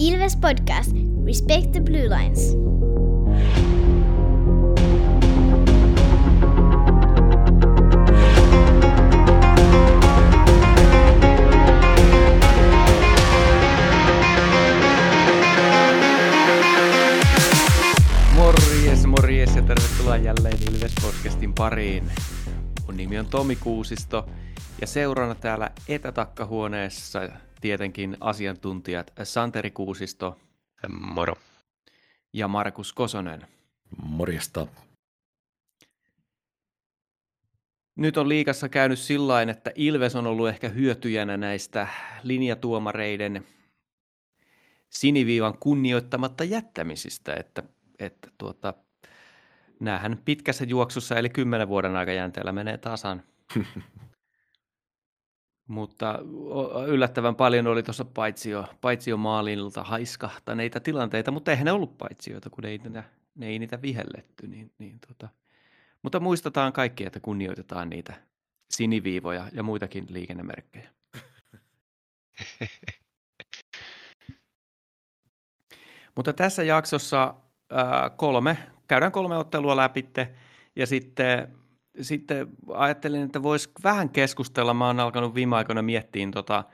Ilves Podcast. Respect the Blue Lines. Morjes, morjes ja tervetuloa jälleen Ilves Podcastin pariin. Mun nimi on Tomi Kuusisto ja seurana täällä etätakkahuoneessa tietenkin asiantuntijat Santeri Kuusisto Moro. ja Markus Kosonen. Morjesta. Nyt on liikassa käynyt sillä että Ilves on ollut ehkä hyötyjänä näistä linjatuomareiden siniviivan kunnioittamatta jättämisistä, että, että tuota, näähän pitkässä juoksussa eli kymmenen vuoden aikajänteellä menee tasan. Mutta yllättävän paljon oli tuossa paitsio, paitsio maalinilta haiskahtaneita tilanteita, mutta eihän ne ollut paitsioita, kun ei niitä, ne ei niitä vihelletty. Niin, niin tota. Mutta muistetaan kaikki, että kunnioitetaan niitä siniviivoja ja muitakin liikennemerkkejä. Mutta tässä jaksossa ää, kolme, käydään kolme ottelua läpitte ja sitten, sitten ajattelin, että voisi vähän keskustella. Mä oon alkanut viime aikoina miettiä tota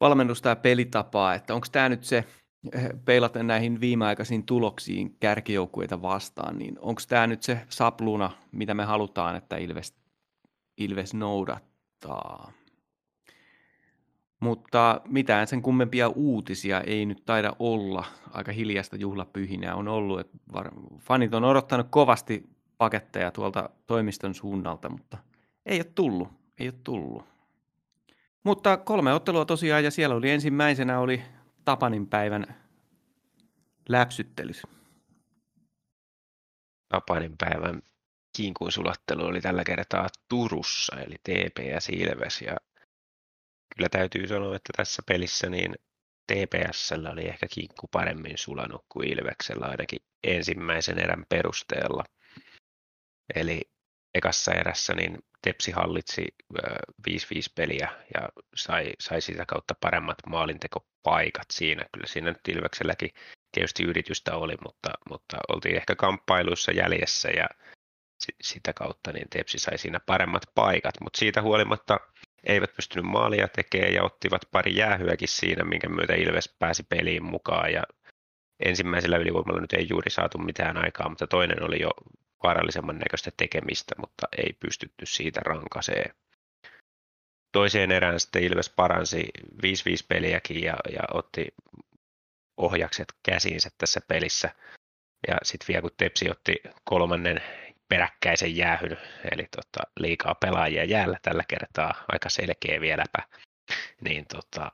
valmennusta ja pelitapaa, että onko tämä nyt se, eh, peilaten näihin viimeaikaisiin tuloksiin kärkijoukkueita vastaan, niin onko tämä nyt se sapluna, mitä me halutaan, että Ilves, Ilves noudattaa? Mutta mitään sen kummempia uutisia ei nyt taida olla. Aika hiljasta juhlapyhinää on ollut. Että fanit on odottanut kovasti paketteja tuolta toimiston suunnalta, mutta ei ole tullut. Ei ole tullut. Mutta kolme ottelua tosiaan ja siellä oli ensimmäisenä oli Tapanin päivän läpsyttelys. Tapanin päivän kiinkuun sulattelu oli tällä kertaa Turussa, eli TPS Ilves. Ja kyllä täytyy sanoa, että tässä pelissä niin TPSllä oli ehkä kinkku paremmin sulanut kuin Ilveksellä ainakin ensimmäisen erän perusteella. Eli ekassa erässä niin Tepsi hallitsi ö, 5-5 peliä ja sai, sai sitä kautta paremmat maalintekopaikat siinä. Kyllä siinä nyt Ilvekselläkin tietysti yritystä oli, mutta, mutta oltiin ehkä kamppailuissa jäljessä ja si- sitä kautta niin Tepsi sai siinä paremmat paikat, mutta siitä huolimatta eivät pystynyt maalia tekemään ja ottivat pari jäähyäkin siinä, minkä myötä Ilves pääsi peliin mukaan ja ensimmäisellä ylivoimalla nyt ei juuri saatu mitään aikaa, mutta toinen oli jo vaarallisemman näköistä tekemistä, mutta ei pystytty siitä rankaseen. Toiseen erään sitten Ilves paransi 5-5 peliäkin ja, ja otti ohjakset käsiinsä tässä pelissä. Ja sitten vielä kun Tepsi otti kolmannen peräkkäisen jäähyn, eli tota, liikaa pelaajia jäällä tällä kertaa, aika selkeä vieläpä, niin tota,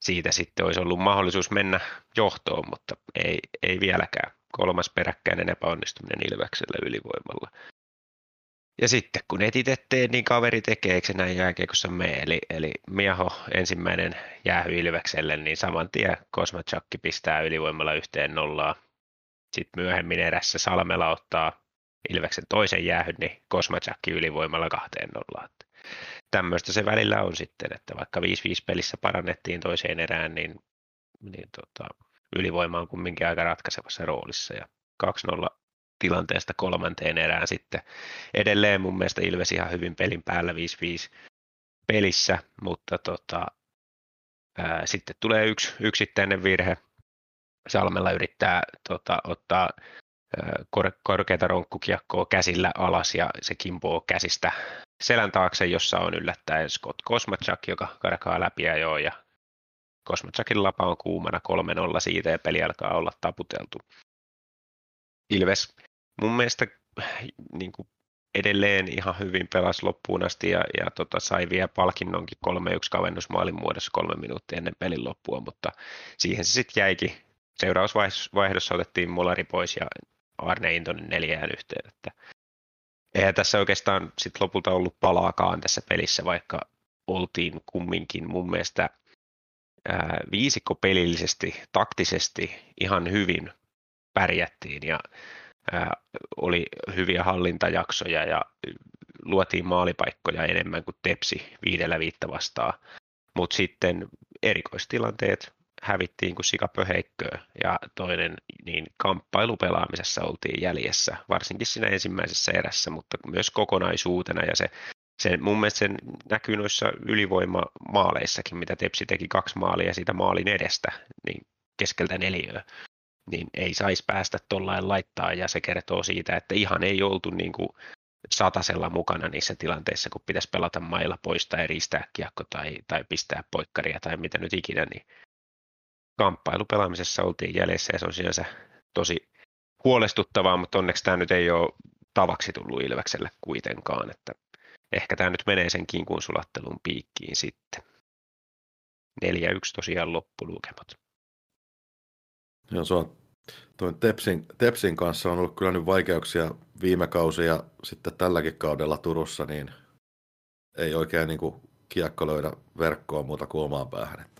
siitä sitten olisi ollut mahdollisuus mennä johtoon, mutta ei, ei vieläkään. Kolmas peräkkäinen epäonnistuminen Ilveksellä ylivoimalla. Ja sitten kun et itse tee, niin kaveri tekee, eikö se näin jääkiekossa mene? Eli, eli Miaho ensimmäinen jäähy Ilvekselle, niin saman tien Kosmachakki pistää ylivoimalla yhteen nollaan. Sitten myöhemmin erässä Salmela ottaa Ilveksen toisen jäähyn, niin Kosmachakki ylivoimalla kahteen nollaan. Tämmöistä se välillä on sitten, että vaikka 5-5 pelissä parannettiin toiseen erään, niin, niin tota, ylivoima on kumminkin aika ratkaisevassa roolissa. Ja 2-0 tilanteesta kolmanteen erään sitten. Edelleen mun mielestä Ilves ihan hyvin pelin päällä 5-5 pelissä, mutta tota, ää, sitten tulee yksi yksittäinen virhe. Salmella yrittää tota, ottaa kor- korkeata ronkkukiekkoa käsillä alas ja se kimpoo käsistä selän taakse, jossa on yllättäen Scott Kosmachak, joka karkaa läpi ja joo, ja Kosmachakin lapa on kuumana 3-0 siitä ja peli alkaa olla taputeltu. Ilves mun mielestä niin kuin edelleen ihan hyvin pelasi loppuun asti ja, ja tota, sai vielä palkinnonkin 3-1 kavennusmaalin muodossa kolme minuuttia ennen pelin loppua, mutta siihen se sitten jäikin. Seurausvaihdossa otettiin Molari pois ja Arne Intonen neljään yhteen. Että eihän tässä oikeastaan sit lopulta ollut palaakaan tässä pelissä, vaikka oltiin kumminkin mun mielestä viisikko pelillisesti, taktisesti ihan hyvin pärjättiin ja oli hyviä hallintajaksoja ja luotiin maalipaikkoja enemmän kuin Tepsi viidellä viitta vastaan. Mutta sitten erikoistilanteet hävittiin kuin sikapöheikköä ja toinen niin kamppailupelaamisessa oltiin jäljessä, varsinkin siinä ensimmäisessä erässä, mutta myös kokonaisuutena ja se, se mun mielestä se näkyy noissa ylivoimamaaleissakin, mitä Tepsi teki kaksi maalia siitä maalin edestä, niin keskeltä neliöä, niin ei saisi päästä tuollain laittaa ja se kertoo siitä, että ihan ei oltu niin kuin satasella mukana niissä tilanteissa, kun pitäisi pelata mailla pois tai riistää kiekko tai, tai pistää poikkaria tai mitä nyt ikinä, niin kamppailupelaamisessa oltiin jäljessä ja se on sinänsä tosi huolestuttavaa, mutta onneksi tämä nyt ei ole tavaksi tullut Ilvekselle kuitenkaan, että ehkä tämä nyt menee sen kinkun sulattelun piikkiin sitten. 4-1 tosiaan loppulukemat. Joo, se on Tuon Tepsin, Tepsin kanssa on ollut kyllä nyt vaikeuksia viime kausi ja sitten tälläkin kaudella Turussa, niin ei oikein niin kuin kiekko löydä verkkoa muuta kuin omaan päähän.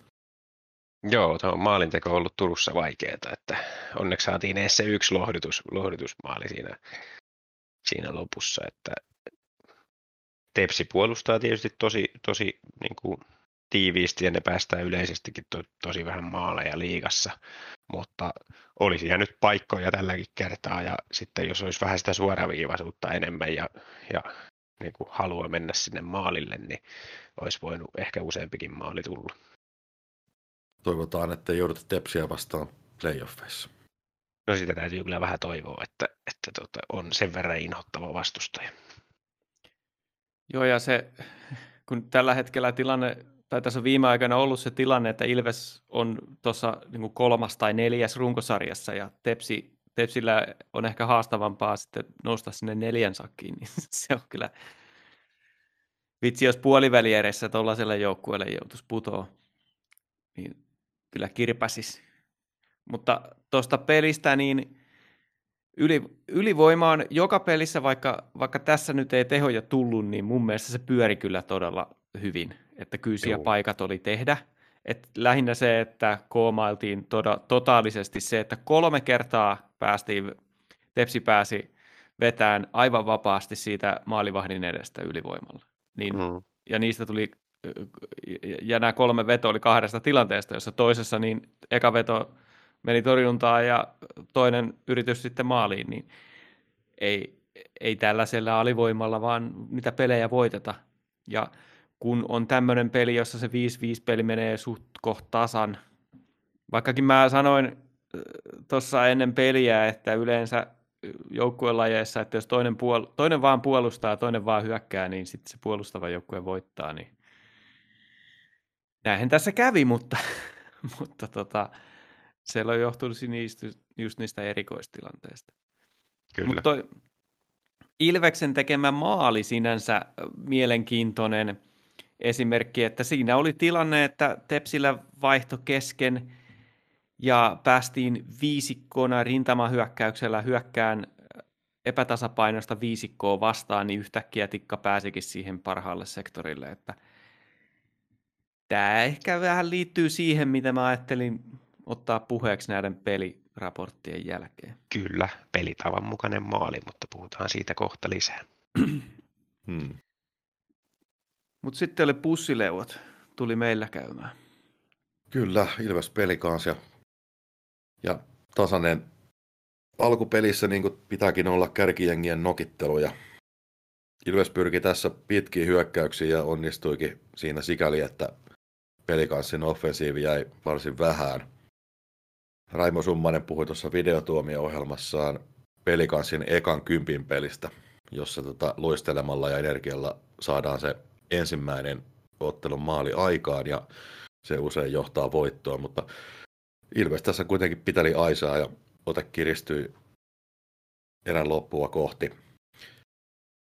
Joo, maalinteko on ollut Turussa vaikeaa, että onneksi saatiin edes se yksi lohdutus, lohdutusmaali siinä, siinä lopussa, että Tepsi puolustaa tietysti tosi, tosi niin kuin tiiviisti ja ne päästään yleisestikin to, tosi vähän maaleja liigassa, mutta olisi jäänyt paikkoja tälläkin kertaa ja sitten jos olisi vähän sitä suoraviivaisuutta enemmän ja, ja niin kuin halua mennä sinne maalille, niin olisi voinut ehkä useampikin maali tulla. Toivotaan, että joudut tepsiä vastaan playoffeissa. No sitä täytyy kyllä vähän toivoa, että, että tuota, on sen verran inhottava vastustaja. Joo, ja se, kun tällä hetkellä tilanne tai tässä on viime aikoina ollut se tilanne, että Ilves on tuossa niin kolmas tai neljäs runkosarjassa ja Tepsi, Tepsillä on ehkä haastavampaa sitten nousta sinne neljän sakkiin, niin se on kyllä vitsi, jos puolivälieressä tuollaiselle joukkueelle joutuisi putoa, niin kyllä kirpäsis. Mutta tuosta pelistä, niin yli, ylivoima on joka pelissä, vaikka, vaikka tässä nyt ei tehoja tullut, niin mun mielestä se pyöri kyllä todella hyvin että Joo. paikat oli tehdä. Et lähinnä se, että koomailtiin toda, totaalisesti se, että kolme kertaa päästiin, Tepsi pääsi vetään aivan vapaasti siitä maalivahdin edestä ylivoimalla. Niin, mm. Ja niistä tuli, ja nämä kolme veto oli kahdesta tilanteesta, jossa toisessa niin eka veto meni torjuntaan ja toinen yritys sitten maaliin, niin ei, ei tällaisella alivoimalla vaan niitä pelejä voiteta. Ja kun on tämmöinen peli, jossa se 5-5 peli menee suht koht tasan. Vaikkakin mä sanoin äh, tuossa ennen peliä, että yleensä joukkuelajeissa, että jos toinen, puol- toinen vaan puolustaa ja toinen vaan hyökkää, niin sitten se puolustava joukkue voittaa. Niin... Näinhän tässä kävi, mutta, mutta tota, se on johtunut niistä, just niistä erikoistilanteista. Kyllä. Mutta toi Ilveksen tekemä maali sinänsä mielenkiintoinen – esimerkki, että siinä oli tilanne, että Tepsillä vaihto kesken ja päästiin viisikkona rintamahyökkäyksellä hyökkään epätasapainoista viisikkoa vastaan, niin yhtäkkiä tikka pääsikin siihen parhaalle sektorille, että tämä ehkä vähän liittyy siihen, mitä mä ajattelin ottaa puheeksi näiden peliraporttien jälkeen. Kyllä, pelitavan mukainen maali, mutta puhutaan siitä kohta lisää. hmm. Mutta sitten oli pussileuvat, tuli meillä käymään. Kyllä, Ilves peli kanssa ja, ja tasainen alkupelissä niin kuin pitääkin olla kärkijengien nokitteluja. Ilves pyrki tässä pitkiin hyökkäyksiin ja onnistuikin siinä sikäli, että pelikanssin offensiivi jäi varsin vähän. Raimo Summanen puhui tuossa videotuomio-ohjelmassaan pelikanssin ekan kympin pelistä, jossa tota, luistelemalla ja energialla saadaan se ensimmäinen ottelun maali aikaan ja se usein johtaa voittoon, mutta Ilves tässä kuitenkin piteli aisaa ja ote kiristyi erän loppua kohti.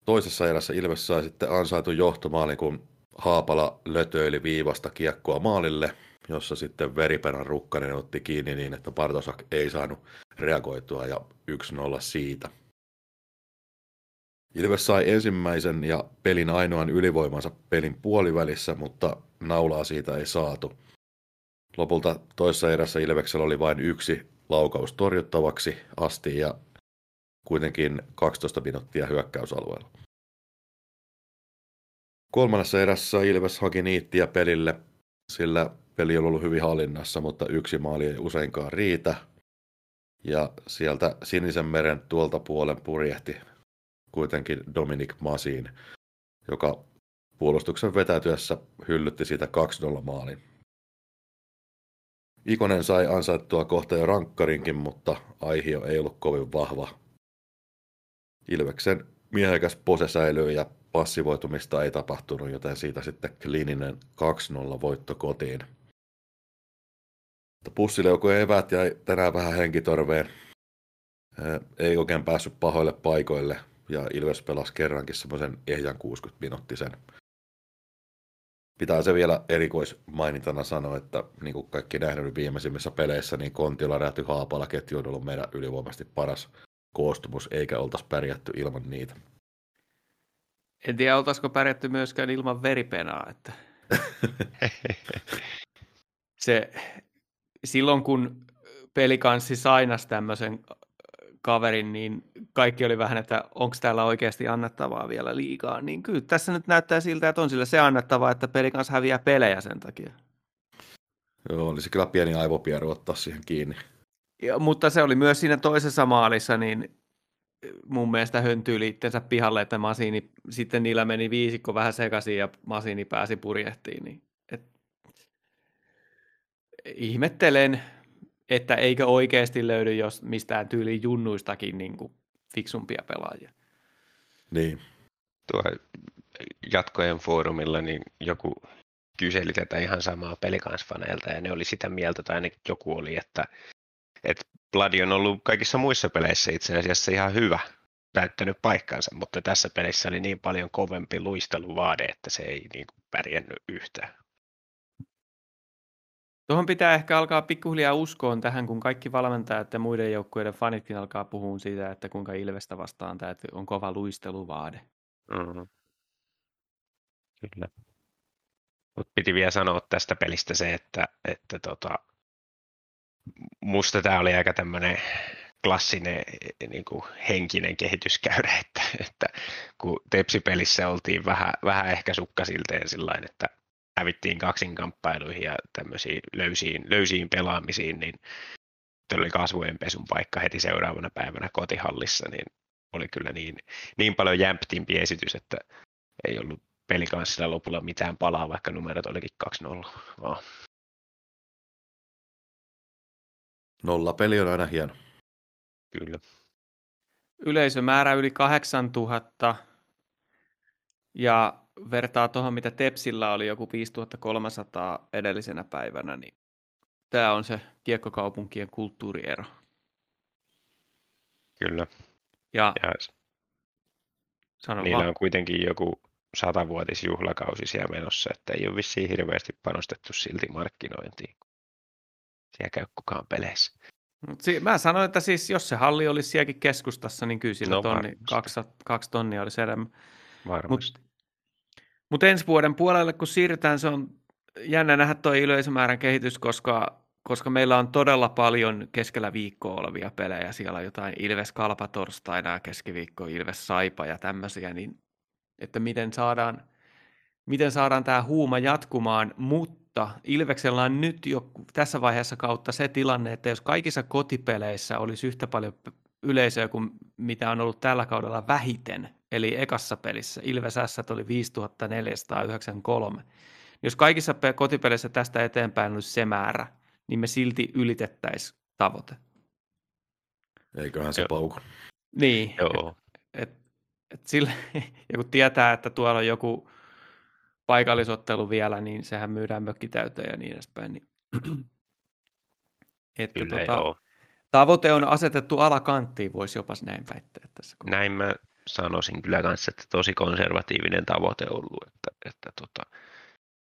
Toisessa erässä Ilves sai sitten ansaitu johtomaali, kun Haapala lötöili viivasta kiekkoa maalille, jossa sitten veriperän rukkanen otti kiinni niin, että Bartosak ei saanut reagoitua ja 1-0 siitä. Ilves sai ensimmäisen ja pelin ainoan ylivoimansa pelin puolivälissä, mutta naulaa siitä ei saatu. Lopulta toisessa erässä Ilveksellä oli vain yksi laukaus torjuttavaksi asti ja kuitenkin 12 minuuttia hyökkäysalueella. Kolmannessa erässä Ilves haki niittiä pelille, sillä peli on ollut hyvin hallinnassa, mutta yksi maali ei useinkaan riitä. Ja sieltä Sinisen meren tuolta puolen purjehti kuitenkin Dominic Masin, joka puolustuksen vetäytyessä hyllytti siitä 2-0 maalin. Ikonen sai ansaittua kohta jo rankkarinkin, mutta aihio ei ollut kovin vahva. Ilveksen miehekäs pose säilyy ja passivoitumista ei tapahtunut, joten siitä sitten kliininen 2-0 voitto kotiin. Joku evät jäi tänään vähän henkitorveen. Ei oikein päässyt pahoille paikoille ja Ilves pelasi kerrankin semmoisen ehjän 60 minuuttisen. Pitää se vielä erikoismainintana sanoa, että niin kuin kaikki nähnyt viimeisimmissä peleissä, niin Kontila, Räty, Haapala ketju on ollut meidän ylivoimaisesti paras koostumus, eikä oltaisi pärjätty ilman niitä. En tiedä, oltaisiko pärjätty myöskään ilman veripenaa. Että... se, silloin kun pelikanssi sainas tämmöisen kaverin, niin kaikki oli vähän, että onko täällä oikeasti annettavaa vielä liikaa. Niin kyllä tässä nyt näyttää siltä, että on sillä se annettavaa, että pelikans häviää pelejä sen takia. Joo, olisi kyllä pieni aivopieru ottaa siihen kiinni. Ja, mutta se oli myös siinä toisessa maalissa, niin mun mielestä höntyyli itsensä pihalle, että Masini, sitten niillä meni viisikko vähän sekaisin ja Masini pääsi purjehtiin. Niin, ihmettelen, että eikö oikeasti löydy jos mistään tyyli junnuistakin niin kuin fiksumpia pelaajia. Niin. Tuo jatkojen foorumilla niin joku kyseli tätä ihan samaa pelikansfaneilta ja ne oli sitä mieltä, tai ainakin joku oli, että, että Bloody on ollut kaikissa muissa peleissä itse asiassa ihan hyvä, täyttänyt paikkansa, mutta tässä pelissä oli niin paljon kovempi luisteluvaade, että se ei niin kuin pärjännyt yhtään. Tuohon pitää ehkä alkaa pikkuhiljaa uskoon tähän, kun kaikki valmentajat ja muiden joukkueiden fanitkin alkaa puhua siitä, että kuinka Ilvestä vastaan tämä on kova luisteluvaade. Mm-hmm. Kyllä. Mutta piti vielä sanoa tästä pelistä se, että, että tota, musta tämä oli aika tämmöinen klassinen niin kuin henkinen kehityskäyrä, että, että kun Tepsi-pelissä oltiin vähän, vähän ehkä sukkasilteen sillä että hävittiin kaksinkamppailuihin ja tämmöisiin löysiin, löysiin pelaamisiin, niin oli kasvojen pesun paikka heti seuraavana päivänä kotihallissa, niin oli kyllä niin, niin paljon jämptimpi esitys, että ei ollut pelikanssilla lopulla mitään palaa, vaikka numerot olikin 2-0. Oh. Nolla peli on aina hieno. Kyllä. Yleisömäärä yli 8000 ja vertaa tuohon, mitä Tepsillä oli joku 5300 edellisenä päivänä, niin tämä on se kiekkokaupunkien kulttuuriero. Kyllä. Ja, ja sano niillä vaan. on kuitenkin joku satavuotisjuhlakausi siellä menossa, että ei ole vissiin hirveästi panostettu silti markkinointiin. Siellä käy kukaan peleissä. Mut si- mä sanoin, että siis jos se halli olisi sielläkin keskustassa, niin kyllä sillä no, tonni, kaksi, kaksi tonnia olisi enemmän. Varmasti. Mut mutta ensi vuoden puolelle, kun siirrytään, se on jännä nähdä tuo yleisömäärän kehitys, koska, koska meillä on todella paljon keskellä viikkoa olevia pelejä. Siellä on jotain Ilves Kalpa torstaina keskiviikko Ilves Saipa ja tämmöisiä, niin että miten saadaan, miten saadaan tämä huuma jatkumaan, mutta Ilveksellä on nyt jo tässä vaiheessa kautta se tilanne, että jos kaikissa kotipeleissä olisi yhtä paljon yleisöä kuin mitä on ollut tällä kaudella vähiten, eli ekassa pelissä Ilves S oli 5493. Jos kaikissa kotipeleissä tästä eteenpäin olisi se määrä, niin me silti ylitettäisiin tavoite. Eiköhän se pauku. Niin. Joo. Et, et sille, ja kun tietää, että tuolla on joku paikallisottelu vielä, niin sehän myydään mökki täyteen ja niin edespäin. Niin. että Kyllä, tota, joo. Tavoite on asetettu alakanttiin, voisi jopa näin väittää tässä. Näin mä sanoisin kyllä kanssa, että tosi konservatiivinen tavoite ollut, että, että tota,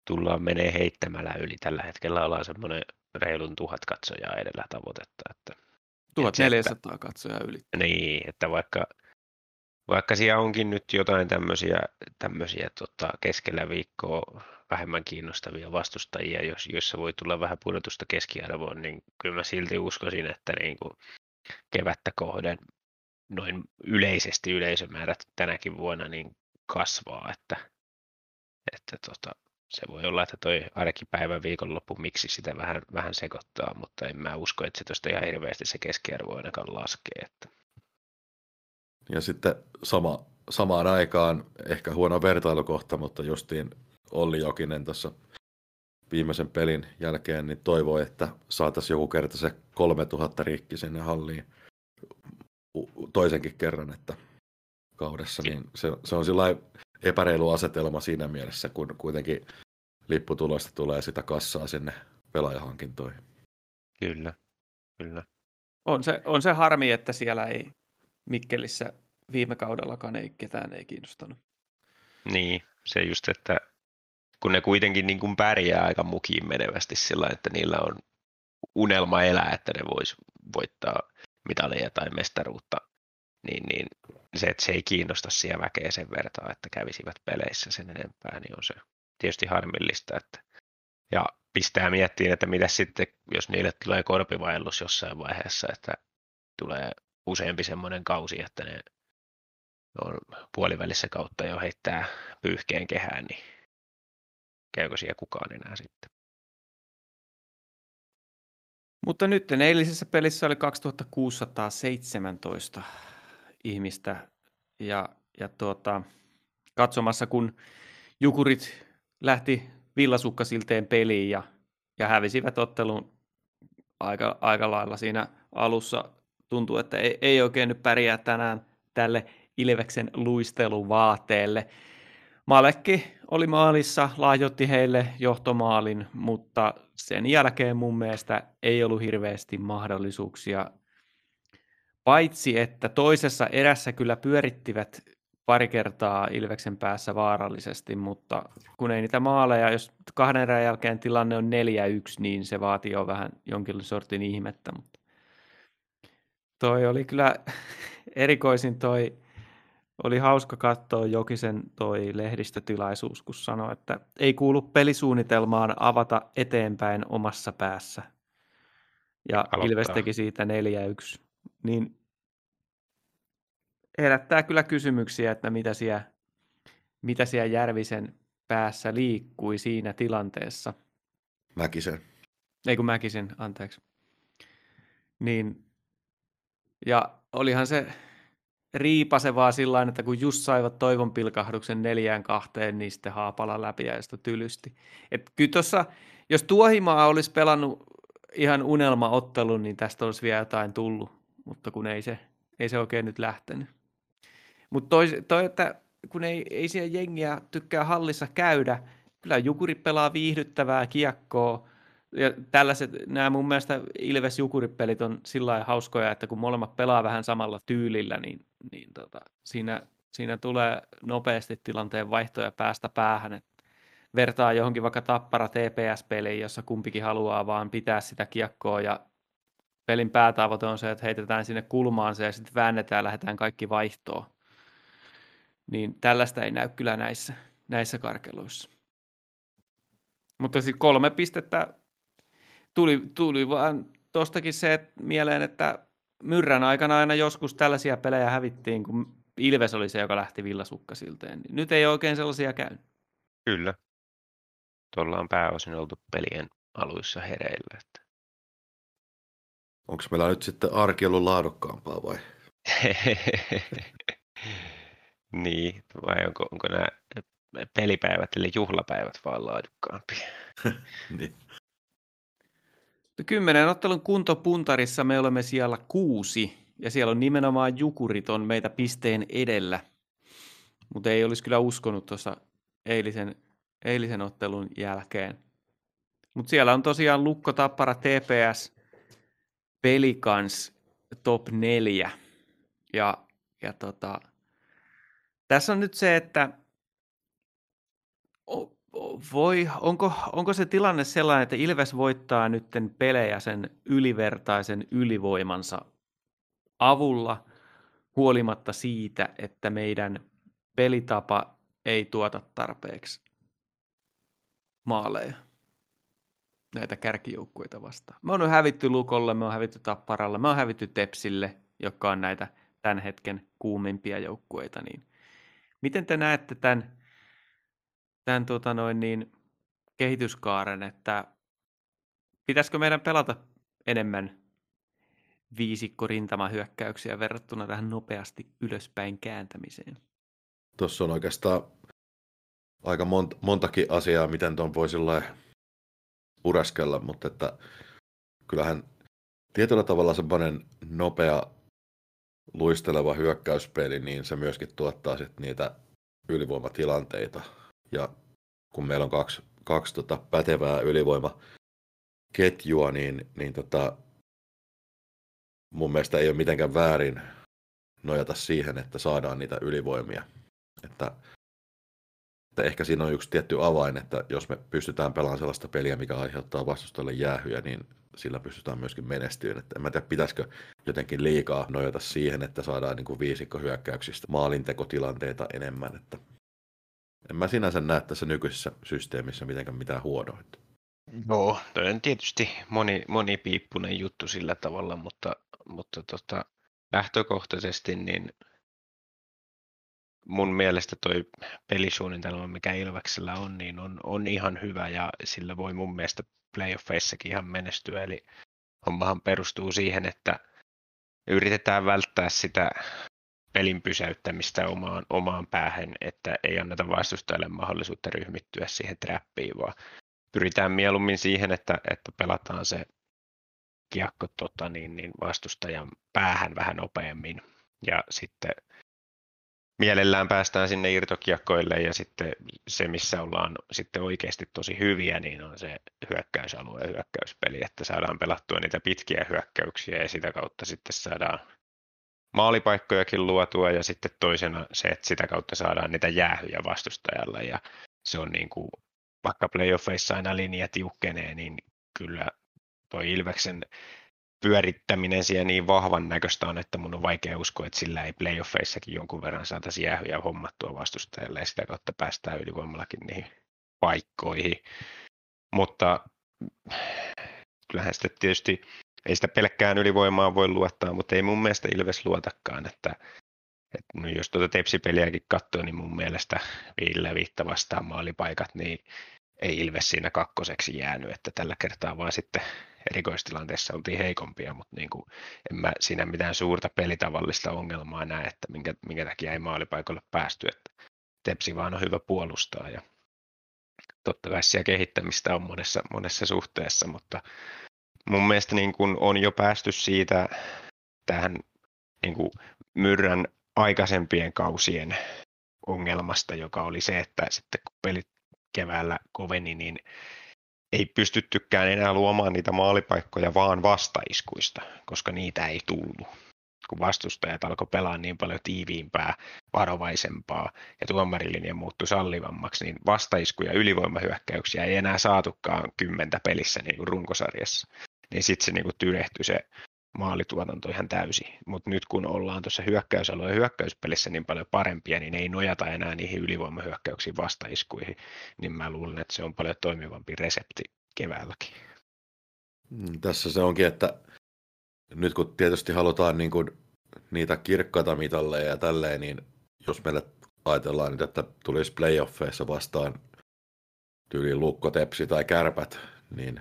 tullaan menee heittämällä yli. Tällä hetkellä ollaan semmoinen reilun tuhat katsojaa edellä tavoitetta. Että, 1400 että, katsojaa yli. Niin, että vaikka, vaikka siellä onkin nyt jotain tämmöisiä, tämmöisiä tota, keskellä viikkoa vähemmän kiinnostavia vastustajia, jos, joissa voi tulla vähän pudotusta keskiarvoon, niin kyllä mä silti uskoisin, että niin kuin kevättä kohden noin yleisesti yleisömäärät tänäkin vuonna niin kasvaa, että, että tota, se voi olla, että toi arkipäivän viikonloppu miksi sitä vähän, vähän sekoittaa, mutta en mä usko, että se tuosta ihan hirveästi se keskiarvo ainakaan laskee. Että. Ja sitten sama, samaan aikaan, ehkä huono vertailukohta, mutta justiin Olli Jokinen tuossa viimeisen pelin jälkeen niin toivoi, että saataisiin joku kerta se 3000 rikki sinne halliin toisenkin kerran, että kaudessa, niin se, se on sillä epäreilu asetelma siinä mielessä, kun kuitenkin lipputulosta tulee sitä kassaa sinne pelaajahankintoihin. Kyllä, kyllä. On se, on se harmi, että siellä ei Mikkelissä viime kaudellakaan ei ketään ei kiinnostanut. Niin, se just, että kun ne kuitenkin niin kuin pärjää aika mukiin menevästi sillä, että niillä on unelma elää, että ne vois voittaa mitaleja tai mestaruutta, niin, niin se, että se ei kiinnosta siellä väkeä sen vertaa, että kävisivät peleissä sen enempää, niin on se tietysti harmillista. Että, ja pistää miettiin, että mitä sitten, jos niille tulee korpivaellus jossain vaiheessa, että tulee useampi semmoinen kausi, että ne on puolivälissä kautta jo heittää pyyhkeen kehään, niin käykö siellä kukaan enää sitten. Mutta nyt eilisessä pelissä oli 2617 ihmistä ja, ja tuota, katsomassa, kun Jukurit lähti villasukkasilteen peliin ja, ja hävisivät ottelun aika, aika lailla siinä alussa. Tuntuu, että ei, ei oikein nyt pärjää tänään tälle Ilveksen luisteluvaateelle. Malekki oli maalissa, lahjoitti heille johtomaalin, mutta sen jälkeen mun mielestä ei ollut hirveästi mahdollisuuksia. Paitsi, että toisessa erässä kyllä pyörittivät pari kertaa Ilveksen päässä vaarallisesti, mutta kun ei niitä maaleja, jos kahden erän jälkeen tilanne on 4-1, niin se vaatii jo vähän jonkin sortin ihmettä, mutta toi oli kyllä erikoisin toi oli hauska katsoa Jokisen toi lehdistötilaisuus, kun sanoi, että ei kuulu pelisuunnitelmaan avata eteenpäin omassa päässä. Ja Aloittaa. Ilves teki siitä 4-1. Niin herättää kyllä kysymyksiä, että mitä siellä, mitä siellä Järvisen päässä liikkui siinä tilanteessa. Mäkisen. Ei kun Mäkisen, anteeksi. Niin, ja olihan se riipasevaa sillä että kun just saivat toivon pilkahduksen neljään kahteen, niin sitten Haapala läpi ja sitä tylysti. Et kyllä tossa, jos Tuohimaa olisi pelannut ihan unelmaottelun, niin tästä olisi vielä jotain tullut, mutta kun ei se, ei se oikein nyt lähtenyt. Mutta toi, toi, että kun ei, ei siellä jengiä tykkää hallissa käydä, kyllä Jukuri pelaa viihdyttävää kiekkoa, ja tällaiset, nämä mun mielestä Ilves Jukuripelit on sillä hauskoja, että kun molemmat pelaa vähän samalla tyylillä, niin, niin tota, siinä, siinä tulee nopeasti tilanteen vaihtoja päästä päähän. Et vertaa johonkin vaikka tappara TPS-peliin, jossa kumpikin haluaa vaan pitää sitä kiekkoa ja pelin päätavoite on se, että heitetään sinne kulmaan se ja sitten väännetään ja lähdetään kaikki vaihtoon. Niin tällaista ei näy kyllä näissä, näissä karkeluissa. Mutta siis kolme pistettä tuli, tuli vaan tuostakin se että mieleen, että Myrrän aikana aina joskus tällaisia pelejä hävittiin, kun Ilves oli se, joka lähti villasukkasilteen. Niin nyt ei oikein sellaisia käynyt. Kyllä. Tuolla on pääosin oltu pelien aluissa hereillä. Että... Onko meillä nyt sitten arki ollut laadukkaampaa vai? niin, vai onko, onko nämä pelipäivät eli juhlapäivät vaan laadukkaampia? niin. Kymmenen ottelun kuntopuntarissa me olemme siellä kuusi, ja siellä on nimenomaan Jukurit on meitä pisteen edellä. Mutta ei olisi kyllä uskonut tuossa eilisen, eilisen ottelun jälkeen. Mutta siellä on tosiaan Lukko, Tappara, TPS, Pelikans top 4. Ja, ja tota, tässä on nyt se, että voi, onko, onko se tilanne sellainen, että Ilves voittaa nyt pelejä sen ylivertaisen ylivoimansa avulla huolimatta siitä, että meidän pelitapa ei tuota tarpeeksi maaleja näitä kärkijoukkueita vastaan. Me on hävitty Lukolle, me on hävitty Tapparalle, me on hävitty Tepsille, jotka on näitä tämän hetken kuumimpia joukkueita. Niin miten te näette tämän tämän tota noin, niin, kehityskaaren, että pitäisikö meidän pelata enemmän viisikko rintamahyökkäyksiä verrattuna tähän nopeasti ylöspäin kääntämiseen? Tuossa on oikeastaan aika monta, montakin asiaa, miten tuon voi uraskella, mutta että kyllähän tietyllä tavalla semmoinen nopea luisteleva hyökkäyspeli, niin se myöskin tuottaa sitten niitä ylivoimatilanteita. Ja kun meillä on kaksi, kaksi tota pätevää ylivoimaketjua, niin, niin tota, mun mielestä ei ole mitenkään väärin nojata siihen, että saadaan niitä ylivoimia. Että, että ehkä siinä on yksi tietty avain, että jos me pystytään pelaamaan sellaista peliä, mikä aiheuttaa vastustajalle jäähyjä, niin sillä pystytään myöskin menestyyn. Että en mä tiedä, pitäisikö jotenkin liikaa nojata siihen, että saadaan niin kuin viisikko hyökkäyksistä maalintekotilanteita enemmän. Että en mä sinänsä näe tässä nykyisessä systeemissä mitenkään mitään huonoita. Joo, toi on tietysti moni, monipiippunen juttu sillä tavalla, mutta, mutta tota, lähtökohtaisesti niin mun mielestä toi pelisuunnitelma, mikä Ilveksellä on, niin on, on ihan hyvä ja sillä voi mun mielestä playoffeissakin ihan menestyä. Eli hommahan perustuu siihen, että yritetään välttää sitä pelin pysäyttämistä omaan, omaan päähän, että ei anneta vastustajalle mahdollisuutta ryhmittyä siihen trappiin, vaan pyritään mieluummin siihen, että, että pelataan se kiekko tota, niin, niin vastustajan päähän vähän nopeammin. Ja sitten mielellään päästään sinne irtokiekkoille ja sitten se, missä ollaan sitten oikeasti tosi hyviä, niin on se hyökkäysalue ja hyökkäyspeli, että saadaan pelattua niitä pitkiä hyökkäyksiä ja sitä kautta sitten saadaan maalipaikkojakin luotua ja sitten toisena se, että sitä kautta saadaan niitä jäähyjä vastustajalle ja se on niin kuin, vaikka playoffeissa aina linja tiukkenee, niin kyllä toi Ilveksen pyörittäminen siellä niin vahvan näköistä on, että mun on vaikea uskoa, että sillä ei playoffeissakin jonkun verran saataisiin jäähyjä hommattua vastustajalle ja sitä kautta päästään ylivoimallakin niihin paikkoihin. Mutta kyllähän sitten tietysti ei sitä pelkkään ylivoimaa voi luottaa, mutta ei mun mielestä Ilves luotakaan, että, että no jos tuota tepsipeliäkin katsoo, niin mun mielestä Ville Viitta vastaan maalipaikat, niin ei Ilves siinä kakkoseksi jäänyt, että tällä kertaa vaan sitten erikoistilanteessa oltiin heikompia, mutta niin kuin, en mä siinä mitään suurta pelitavallista ongelmaa näe, että minkä, minkä takia ei maalipaikalle päästy, että Tepsi vaan on hyvä puolustaa ja totta kai siellä kehittämistä on monessa, monessa suhteessa, mutta mun mielestä niin kuin on jo päästy siitä tähän niin kuin myrrän aikaisempien kausien ongelmasta, joka oli se, että sitten kun pelit keväällä koveni, niin ei pystyttykään enää luomaan niitä maalipaikkoja vaan vastaiskuista, koska niitä ei tullut. Kun vastustajat alkoi pelaa niin paljon tiiviimpää, varovaisempaa ja tuomarilinja muuttui sallivammaksi, niin vastaiskuja ylivoimahyökkäyksiä ei enää saatukaan kymmentä pelissä niin kuin runkosarjassa. Niin sitten se niin kuin tyrehtyi se maalituotanto ihan täysin. Mutta nyt kun ollaan tuossa hyökkäysalue- ja hyökkäyspelissä niin paljon parempia, niin ei nojata enää niihin ylivoimahyökkäyksiin vastaiskuihin, niin mä luulen, että se on paljon toimivampi resepti keväälläkin. Mm, tässä se onkin, että nyt kun tietysti halutaan niin kuin niitä kirkkaita mitalleja ja tälleen, niin jos meille ajatellaan nyt, että tulisi playoffeissa vastaan tyyliin lukko, tepsi tai kärpät, niin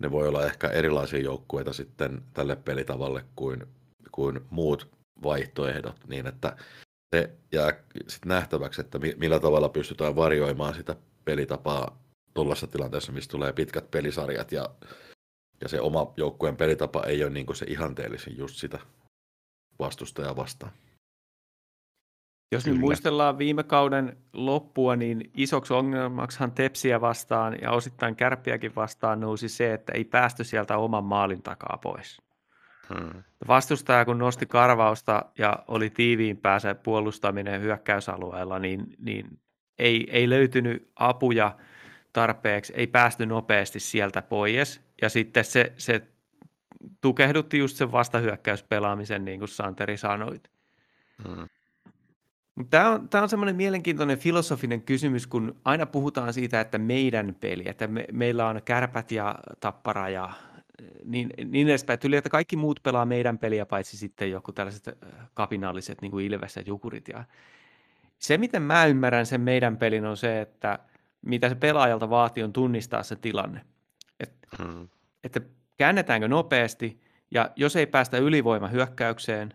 ne voi olla ehkä erilaisia joukkueita sitten tälle pelitavalle kuin, kuin muut vaihtoehdot, niin että se jää sitten nähtäväksi, että millä tavalla pystytään varjoimaan sitä pelitapaa tuollaisessa tilanteessa, missä tulee pitkät pelisarjat ja, ja se oma joukkueen pelitapa ei ole niin se ihanteellisin just sitä vastustajaa vastaan. Jos nyt muistellaan viime kauden loppua, niin isoksi ongelmaksihan Tepsiä vastaan ja osittain Kärppiäkin vastaan nousi se, että ei päästy sieltä oman maalin takaa pois. Hmm. Vastustaja kun nosti karvausta ja oli tiiviimpää se puolustaminen hyökkäysalueella, niin, niin ei, ei löytynyt apuja tarpeeksi, ei päästy nopeasti sieltä pois. Ja sitten se, se tukehdutti just sen vastahyökkäyspelaamisen, niin kuin Santeri sanoit. Hmm. Tämä on, tämä on semmoinen mielenkiintoinen filosofinen kysymys, kun aina puhutaan siitä, että meidän peli, että me, meillä on kärpät ja tappara ja niin, niin edespäin. Tuli, että kaikki muut pelaa meidän peliä, paitsi sitten joku tällaiset äh, kapinalliset niin kuin Ilves ja Jukurit. Ja se, miten mä ymmärrän sen meidän pelin, on se, että mitä se pelaajalta vaatii, on tunnistaa se tilanne. Et, Hmm. että käännetäänkö nopeasti, ja jos ei päästä ylivoimahyökkäykseen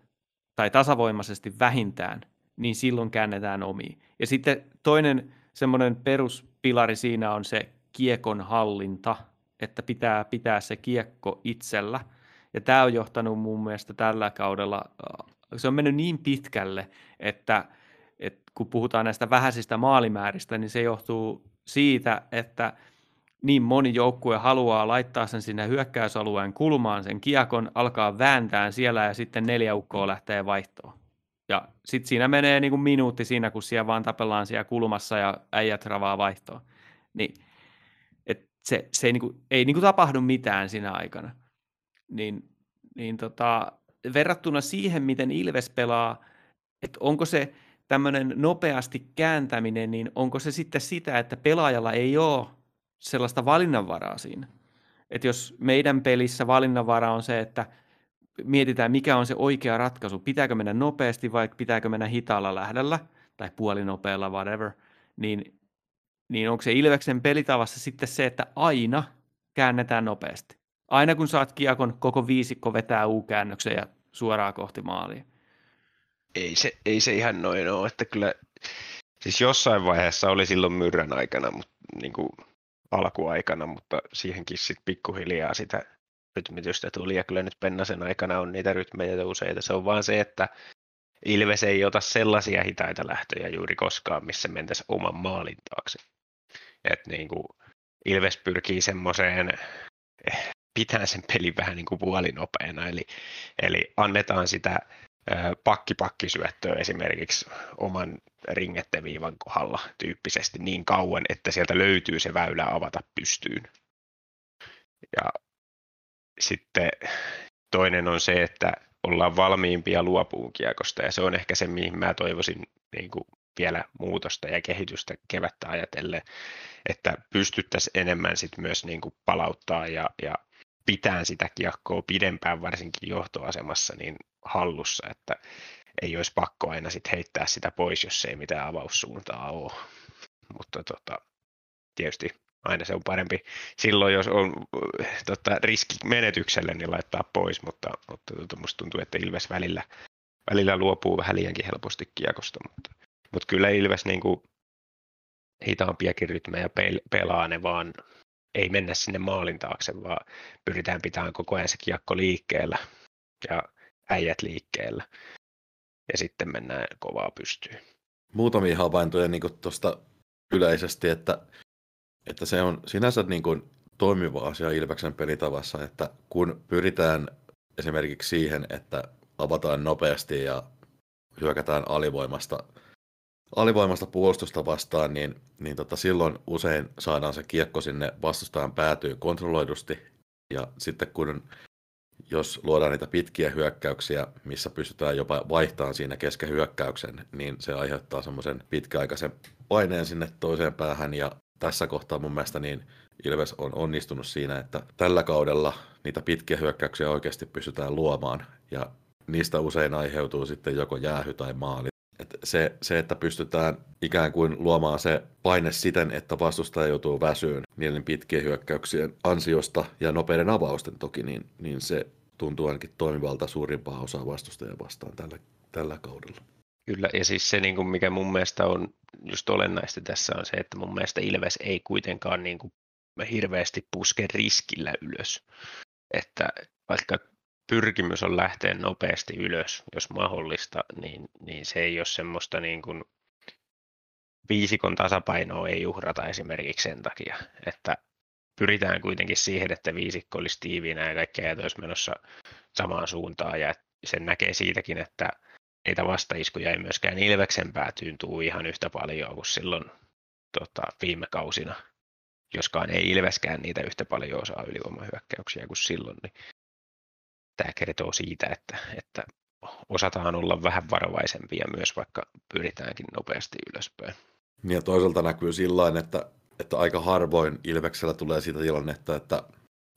tai tasavoimaisesti vähintään, niin silloin käännetään omiin. Ja sitten toinen semmoinen peruspilari siinä on se kiekon hallinta, että pitää pitää se kiekko itsellä. Ja tämä on johtanut mun mielestä tällä kaudella, äh, se on mennyt niin pitkälle, että, että kun puhutaan näistä vähäisistä maalimääristä, niin se johtuu siitä, että niin moni joukkue haluaa laittaa sen sinne hyökkäysalueen kulmaan sen kiekon, alkaa vääntää siellä ja sitten neljä ukkoa lähtee vaihtoon. Ja sitten siinä menee niin kuin minuutti siinä, kun siellä vaan tapellaan siellä kulmassa ja äijät ravaa vaihtoon. Niin, et se, se ei, niin kuin, ei niin kuin tapahdu mitään siinä aikana. Niin, niin tota, verrattuna siihen, miten Ilves pelaa, että onko se tämmöinen nopeasti kääntäminen, niin onko se sitten sitä, että pelaajalla ei ole sellaista valinnanvaraa siinä. Että jos meidän pelissä valinnanvara on se, että mietitään, mikä on se oikea ratkaisu, pitääkö mennä nopeasti vai pitääkö mennä hitaalla lähdöllä tai puolinopealla, whatever, niin, niin onko se Ilveksen pelitavassa sitten se, että aina käännetään nopeasti. Aina kun saat kiekon, koko viisikko vetää U-käännöksen ja suoraan kohti maalia. Ei se, ei se ihan noin ole, että kyllä siis jossain vaiheessa oli silloin myrrän aikana, mutta niin kuin alkuaikana, mutta siihenkin sitten pikkuhiljaa sitä rytmitystä tuli ja kyllä nyt Pennasen aikana on niitä rytmejä useita. Se on vaan se, että Ilves ei ota sellaisia hitaita lähtöjä juuri koskaan, missä mentäisiin oman maalin taakse. Et niin kuin Ilves pyrkii semmoiseen, eh, pitää sen pelin vähän niin kuin puolinopeena, eli, eli annetaan sitä pakki-pakkisyöttöä esimerkiksi oman ringetteviivan kohdalla tyyppisesti niin kauan, että sieltä löytyy se väylä avata pystyyn. Ja sitten toinen on se, että ollaan valmiimpia luopuun kiekosta ja se on ehkä se, mihin mä toivoisin niin kuin vielä muutosta ja kehitystä kevättä ajatellen, että pystyttäisiin enemmän sit myös niin kuin palauttaa ja, ja pitää sitä kiekkoa pidempään varsinkin johtoasemassa niin hallussa, että ei olisi pakko aina sit heittää sitä pois, jos ei mitään avaussuuntaa ole. Mutta tota, tietysti aina se on parempi silloin, jos on tota, riski menetykselle, niin laittaa pois, mutta, mutta tota, musta tuntuu, että Ilves välillä, välillä luopuu vähän liiankin helposti kiekosta, mutta, mutta kyllä Ilves niin kuin, hitaampiakin rytmejä pelaa, ne vaan ei mennä sinne maalin taakse, vaan pyritään pitämään koko ajan se kiekko liikkeellä ja äijät liikkeellä. Ja sitten mennään kovaa pystyyn. Muutamia havaintoja niin tuosta yleisesti, että, että se on sinänsä niin kuin toimiva asia Ilveksen pelitavassa, että kun pyritään esimerkiksi siihen, että avataan nopeasti ja hyökätään alivoimasta, alivoimasta puolustusta vastaan, niin, niin tota, silloin usein saadaan se kiekko sinne vastustajan päätyy kontrolloidusti. Ja sitten kun jos luodaan niitä pitkiä hyökkäyksiä, missä pystytään jopa vaihtamaan siinä kesken hyökkäyksen, niin se aiheuttaa semmoisen pitkäaikaisen paineen sinne toiseen päähän. Ja tässä kohtaa mun mielestä niin Ilves on onnistunut siinä, että tällä kaudella niitä pitkiä hyökkäyksiä oikeasti pystytään luomaan. Ja niistä usein aiheutuu sitten joko jäähy tai maali. Et se, se, että pystytään ikään kuin luomaan se paine siten, että vastustaja joutuu väsyyn niiden pitkien hyökkäyksien ansiosta ja nopeiden avausten toki, niin, niin se tuntuu ainakin toimivalta suurimpaa osaa vastustajia vastaan tällä, tällä kaudella. Kyllä, ja siis se, niin kuin mikä mun mielestä on just olennaista tässä on se, että mun mielestä Ilves ei kuitenkaan niin kuin hirveästi puske riskillä ylös. Että vaikka pyrkimys on lähteä nopeasti ylös, jos mahdollista, niin, niin se ei ole semmoista niin kuin viisikon tasapainoa ei uhrata esimerkiksi sen takia, että pyritään kuitenkin siihen, että viisikko olisi tiiviinä ja kaikki ajat olisi menossa samaan suuntaan ja sen näkee siitäkin, että niitä vastaiskuja ei myöskään Ilveksen päätyyn tuu ihan yhtä paljon kuin silloin tota, viime kausina. Joskaan ei Ilveskään niitä yhtä paljon osaa ylivoimahyökkäyksiä kuin silloin, niin tämä kertoo siitä, että, että osataan olla vähän varovaisempia myös, vaikka pyritäänkin nopeasti ylöspäin. Ja toisaalta näkyy sillä että, että aika harvoin Ilveksellä tulee siitä tilannetta, että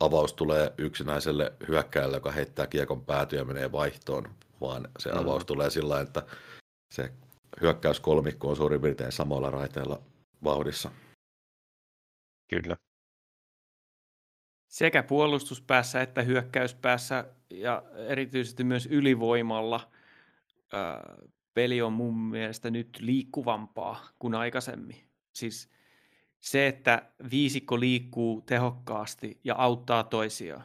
avaus tulee yksinäiselle hyökkääjälle, joka heittää kiekon päätyä ja menee vaihtoon, vaan se mm. avaus tulee sillä että se hyökkäyskolmikko on suurin piirtein samalla raiteella vauhdissa. Kyllä. Sekä puolustuspäässä että hyökkäyspäässä ja erityisesti myös ylivoimalla ää, peli on mun mielestä nyt liikkuvampaa kuin aikaisemmin. Siis se, että viisikko liikkuu tehokkaasti ja auttaa toisiaan.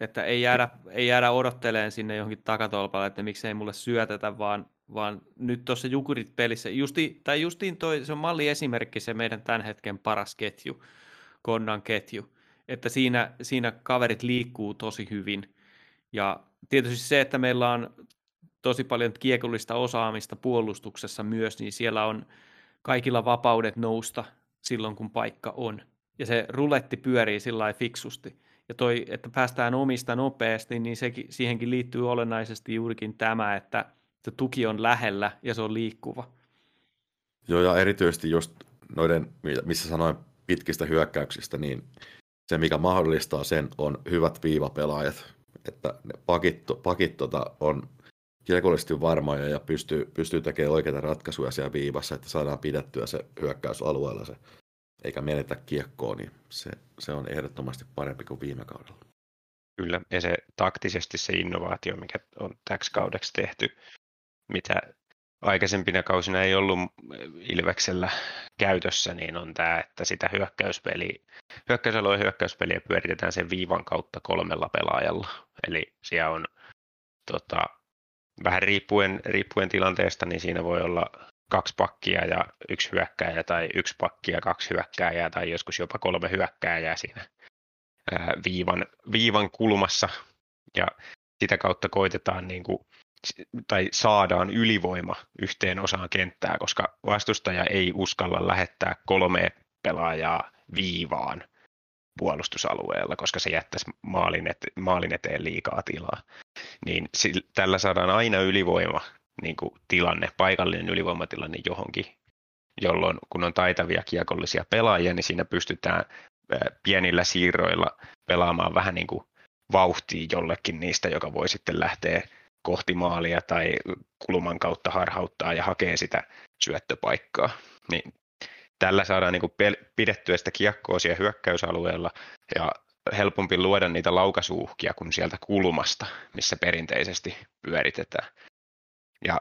Että ei jäädä, ei jäädä odotteleen sinne johonkin takatolpalle, että miksei mulle syötetä, vaan, vaan nyt tuossa Jukurit pelissä, justi, tai justiin toi, se on malli esimerkki se meidän tämän hetken paras ketju, Konnan ketju, että siinä, siinä kaverit liikkuu tosi hyvin. Ja tietysti se, että meillä on tosi paljon kiekollista osaamista puolustuksessa myös, niin siellä on kaikilla vapaudet nousta silloin, kun paikka on. Ja se ruletti pyörii sillä fiksusti. Ja toi, että päästään omista nopeasti, niin sekin, siihenkin liittyy olennaisesti juurikin tämä, että se tuki on lähellä ja se on liikkuva. Joo, ja erityisesti just noiden, missä sanoin pitkistä hyökkäyksistä, niin se, mikä mahdollistaa sen, on hyvät viivapelaajat. Että ne pakit, pakit tota, on kiekollisesti varmoja ja pystyy, pystyy tekemään oikeita ratkaisuja siellä viivassa, että saadaan pidettyä se hyökkäysalueella se, eikä menetä kiekkoa, niin se, se on ehdottomasti parempi kuin viime kaudella. Kyllä, ja se taktisesti se innovaatio, mikä on täksi kaudeksi tehty, mitä aikaisempina kausina ei ollut Ilveksellä käytössä, niin on tämä, että sitä hyökkäyspeliä, hyökkäysalueen hyökkäyspeliä pyöritetään sen viivan kautta kolmella pelaajalla. Eli siellä on tota, vähän riippuen, riippuen tilanteesta, niin siinä voi olla kaksi pakkia ja yksi hyökkääjä tai yksi pakki ja kaksi hyökkääjää tai joskus jopa kolme hyökkääjää siinä viivan, viivan kulmassa ja sitä kautta koitetaan niin kuin, tai saadaan ylivoima yhteen osaan kenttää, koska vastustaja ei uskalla lähettää kolme pelaajaa viivaan puolustusalueella, koska se jättäisi maalin, et, maalin eteen liikaa tilaa. Niin sillä, tällä saadaan aina ylivoima niin kuin tilanne, paikallinen ylivoimatilanne johonkin, jolloin kun on taitavia kiekollisia pelaajia, niin siinä pystytään pienillä siirroilla pelaamaan vähän niin kuin vauhtia jollekin niistä, joka voi sitten lähteä kohti maalia tai kulman kautta harhauttaa ja hakee sitä syöttöpaikkaa. Niin tällä saadaan niin kuin pidettyä sitä kiekkoa siellä hyökkäysalueella ja helpompi luoda niitä laukasuuhkia kuin sieltä kulmasta, missä perinteisesti pyöritetään. Ja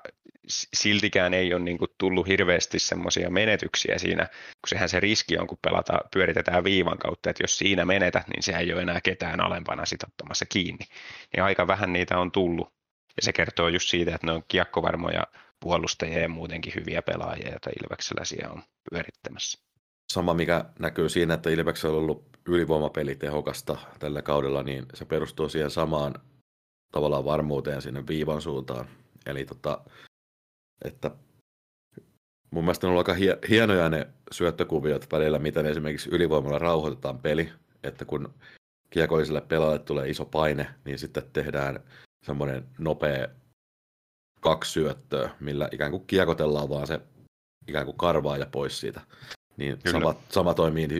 siltikään ei ole niin kuin tullut hirveästi semmoisia menetyksiä siinä, kun sehän se riski on, kun pelata, pyöritetään viivan kautta, että jos siinä menetät, niin se ei ole enää ketään alempana sitottamassa kiinni. Niin aika vähän niitä on tullut. Ja se kertoo just siitä, että ne on kiekkovarmoja puolustajia ja muutenkin hyviä pelaajia, joita Ilveksellä siellä on pyörittämässä. Sama, mikä näkyy siinä, että Ilveksellä on ollut ylivoimapeli tehokasta tällä kaudella, niin se perustuu siihen samaan tavallaan varmuuteen sinne viivan suuntaan. Eli tota, että mun mielestä on ollut aika hienoja ne syöttökuviot välillä, miten esimerkiksi ylivoimalla rauhoitetaan peli, että kun kiekolliselle pelaajalle tulee iso paine, niin sitten tehdään semmoinen nopea kaksi syöttöä, millä ikään kuin kiekotellaan vaan se ikään kuin karvaaja pois siitä. Niin sama, sama toimii 5-5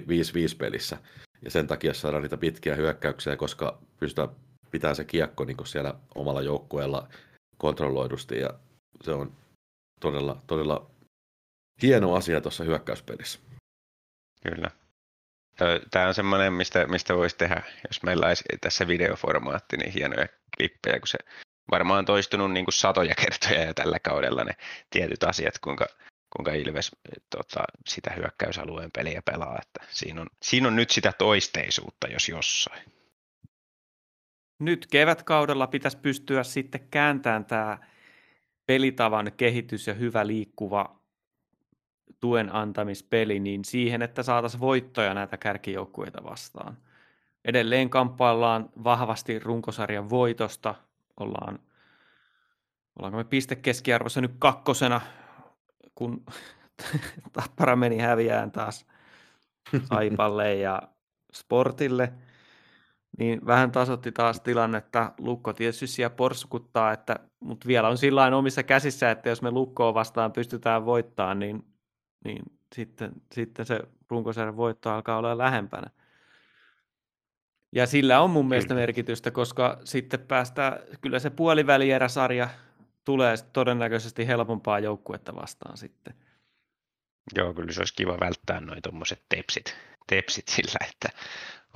pelissä. Ja sen takia saadaan niitä pitkiä hyökkäyksiä, koska pystytään pitää se kiekko niin siellä omalla joukkueella kontrolloidusti. Ja se on todella, todella hieno asia tuossa hyökkäyspelissä. Kyllä. Tämä on semmoinen, mistä, mistä voisi tehdä, jos meillä olisi tässä videoformaatti, niin hienoja klippejä, kun se varmaan toistunut niin kuin satoja kertoja jo tällä kaudella ne tietyt asiat, kuinka, kuinka Ilves tota, sitä hyökkäysalueen peliä pelaa. Että siinä, on, siinä on nyt sitä toisteisuutta, jos jossain. Nyt kevätkaudella pitäisi pystyä sitten kääntämään tämä pelitavan kehitys ja hyvä liikkuva tuen antamispeli niin siihen, että saataisiin voittoja näitä kärkijoukkueita vastaan. Edelleen kamppaillaan vahvasti runkosarjan voitosta – ollaan, ollaanko me pistekeskiarvossa nyt kakkosena, kun Tappara meni häviään taas Aipalle ja Sportille, niin vähän tasotti taas tilannetta. Lukko tietysti siellä porskuttaa, että, mutta vielä on sillä omissa käsissä, että jos me Lukkoa vastaan pystytään voittamaan, niin, niin sitten, sitten se runkosarjan voitto alkaa olla lähempänä. Ja sillä on mun kyllä. mielestä merkitystä, koska sitten päästään, kyllä se puolivälieräsarja tulee todennäköisesti helpompaa joukkuetta vastaan sitten. Joo, kyllä se olisi kiva välttää noin tuommoiset tepsit, tepsit sillä, että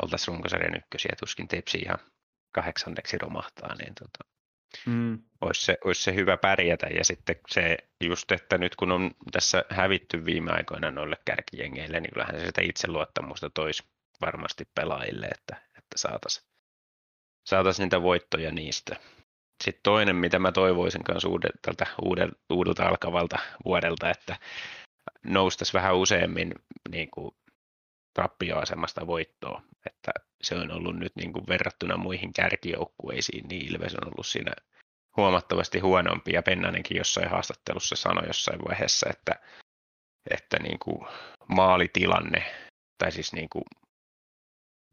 oltaisiin runkosarjan ykkösiä, tuskin tepsi ihan kahdeksanneksi romahtaa, niin tota, mm. olisi, se, olisi se hyvä pärjätä. Ja sitten se just, että nyt kun on tässä hävitty viime aikoina noille kärkijengeille, niin kyllähän se sitä itseluottamusta toisi varmasti pelaajille, että, että saataisiin saatais niitä voittoja niistä. Sitten toinen, mitä mä toivoisin kanssa uudelta, tältä uudelta, uudelta alkavalta vuodelta, että noustaisi vähän useammin niin kuin tappioasemasta voittoa. Että se on ollut nyt niin kuin verrattuna muihin kärkijoukkueisiin, niin Ilves on ollut siinä huomattavasti huonompi. Ja Pennanenkin jossain haastattelussa sanoi jossain vaiheessa, että, että niin kuin maalitilanne, tai siis niin kuin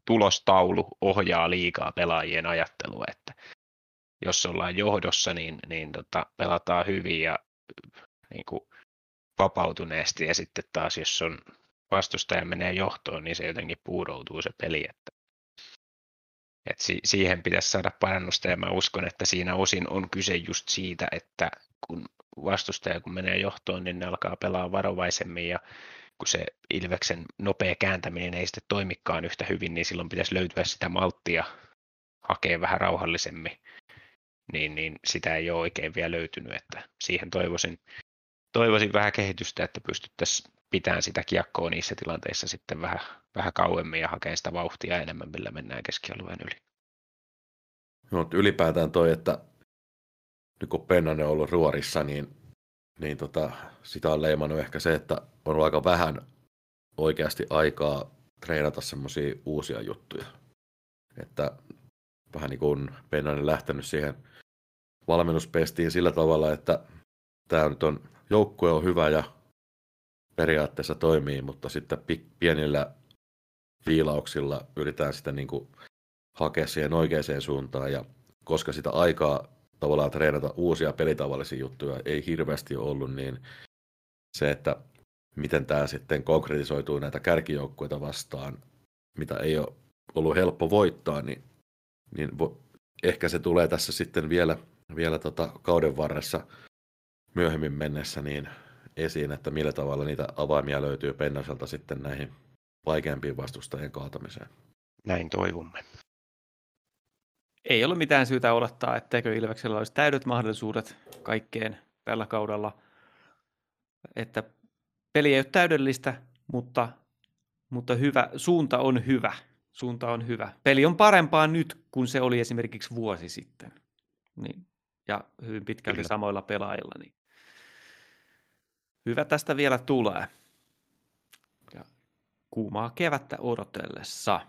tulostaulu ohjaa liikaa pelaajien ajattelua, että jos ollaan johdossa, niin, niin tota, pelataan hyvin ja niin kuin vapautuneesti, ja sitten taas jos on vastustaja menee johtoon, niin se jotenkin puuroutuu se peli. Että, että si- siihen pitäisi saada parannusta ja mä uskon, että siinä osin on kyse just siitä, että kun vastustaja kun menee johtoon, niin ne alkaa pelaa varovaisemmin ja kun se Ilveksen nopea kääntäminen ei sitten toimikaan yhtä hyvin, niin silloin pitäisi löytyä sitä malttia hakea vähän rauhallisemmin, niin, niin sitä ei ole oikein vielä löytynyt, että siihen toivoisin, toivoisin vähän kehitystä, että pystyttäisiin pitää sitä kiekkoa niissä tilanteissa sitten vähän, vähän kauemmin ja hakee sitä vauhtia enemmän, millä mennään keskialueen yli. No, ylipäätään toi, että nyt kun Pennanen on ollut ruorissa, niin, niin tota, sitä on leimannut ehkä se, että on ollut aika vähän oikeasti aikaa treenata semmoisia uusia juttuja. Että vähän niin kuin Pennanen lähtenyt siihen valmennuspestiin sillä tavalla, että tämä nyt on, joukkue on hyvä ja periaatteessa toimii, mutta sitten pienillä viilauksilla yritetään sitä niin kuin hakea siihen oikeaan suuntaan ja koska sitä aikaa tavallaan treenata uusia pelitavallisia juttuja ei hirveästi ollut, niin se, että miten tämä sitten konkretisoituu näitä kärkijoukkueita vastaan, mitä ei ole ollut helppo voittaa, niin, niin vo, ehkä se tulee tässä sitten vielä, vielä tota kauden varressa myöhemmin mennessä, niin esiin, että millä tavalla niitä avaimia löytyy Pennaselta sitten näihin vaikeampiin vastustajien kaatamiseen. Näin toivomme. Ei ollut mitään syytä odottaa, etteikö Ilveksellä olisi täydet mahdollisuudet kaikkeen tällä kaudella. Että peli ei ole täydellistä, mutta, mutta hyvä, suunta on hyvä. Suunta on hyvä. Peli on parempaa nyt kuin se oli esimerkiksi vuosi sitten. Niin, ja hyvin pitkälti Kyllä. samoilla pelaajilla. Niin hyvä tästä vielä tulee. Ja kuumaa kevättä odotellessa.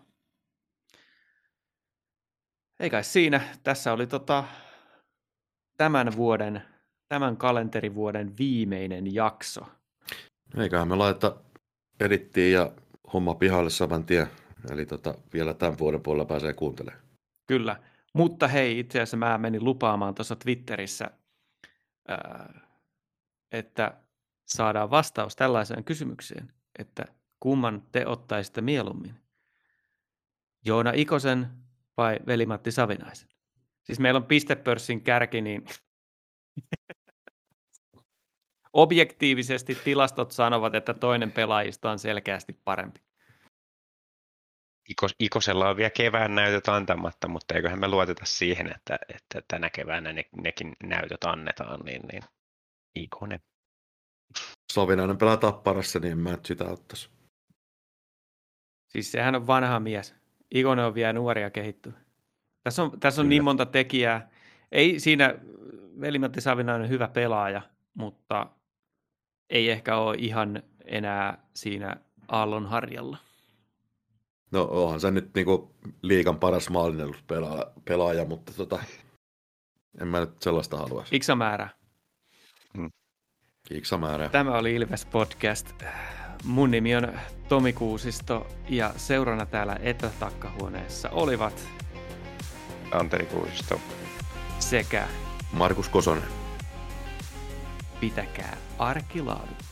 Ei kai siinä. Tässä oli tota, tämän vuoden, tämän kalenterivuoden viimeinen jakso. Eiköhän me laita edittiin ja homma pihalle saman tien. Eli tota, vielä tämän vuoden puolella pääsee kuuntelemaan. Kyllä. Mutta hei, itse asiassa mä menin lupaamaan tuossa Twitterissä, että saadaan vastaus tällaiseen kysymykseen, että kumman te ottaisitte mieluummin? Joona Ikosen vai Veli-Matti Savinaisen? Siis meillä on pistepörssin kärki, niin objektiivisesti tilastot sanovat, että toinen pelaajista on selkeästi parempi. Ikos, Ikosella on vielä kevään näytöt antamatta, mutta eiköhän me luoteta siihen, että, että tänä keväänä ne, nekin näytöt annetaan, niin, niin Ikonen. Savinainen pelaa tapparassa, niin en mä sitä ottaisi. Siis sehän on vanha mies. Ikonen on vielä nuoria kehittyy. Tässä on, tässä on niin monta tekijää. Ei siinä, Velimatti Savinainen on hyvä pelaaja, mutta ei ehkä ole ihan enää siinä aallon harjalla. No onhan se nyt niinku liikan paras maalinneluspelaaja, pelaaja, mutta tota, en mä nyt sellaista halua. Iksa määrä. Hmm. Iksamäärä. Tämä oli Ilves Podcast. Mun nimi on Tomi Kuusisto ja seurana täällä etätakkahuoneessa olivat Anteri Kuusisto sekä Markus Kosonen. Pitäkää arki laadukkaana.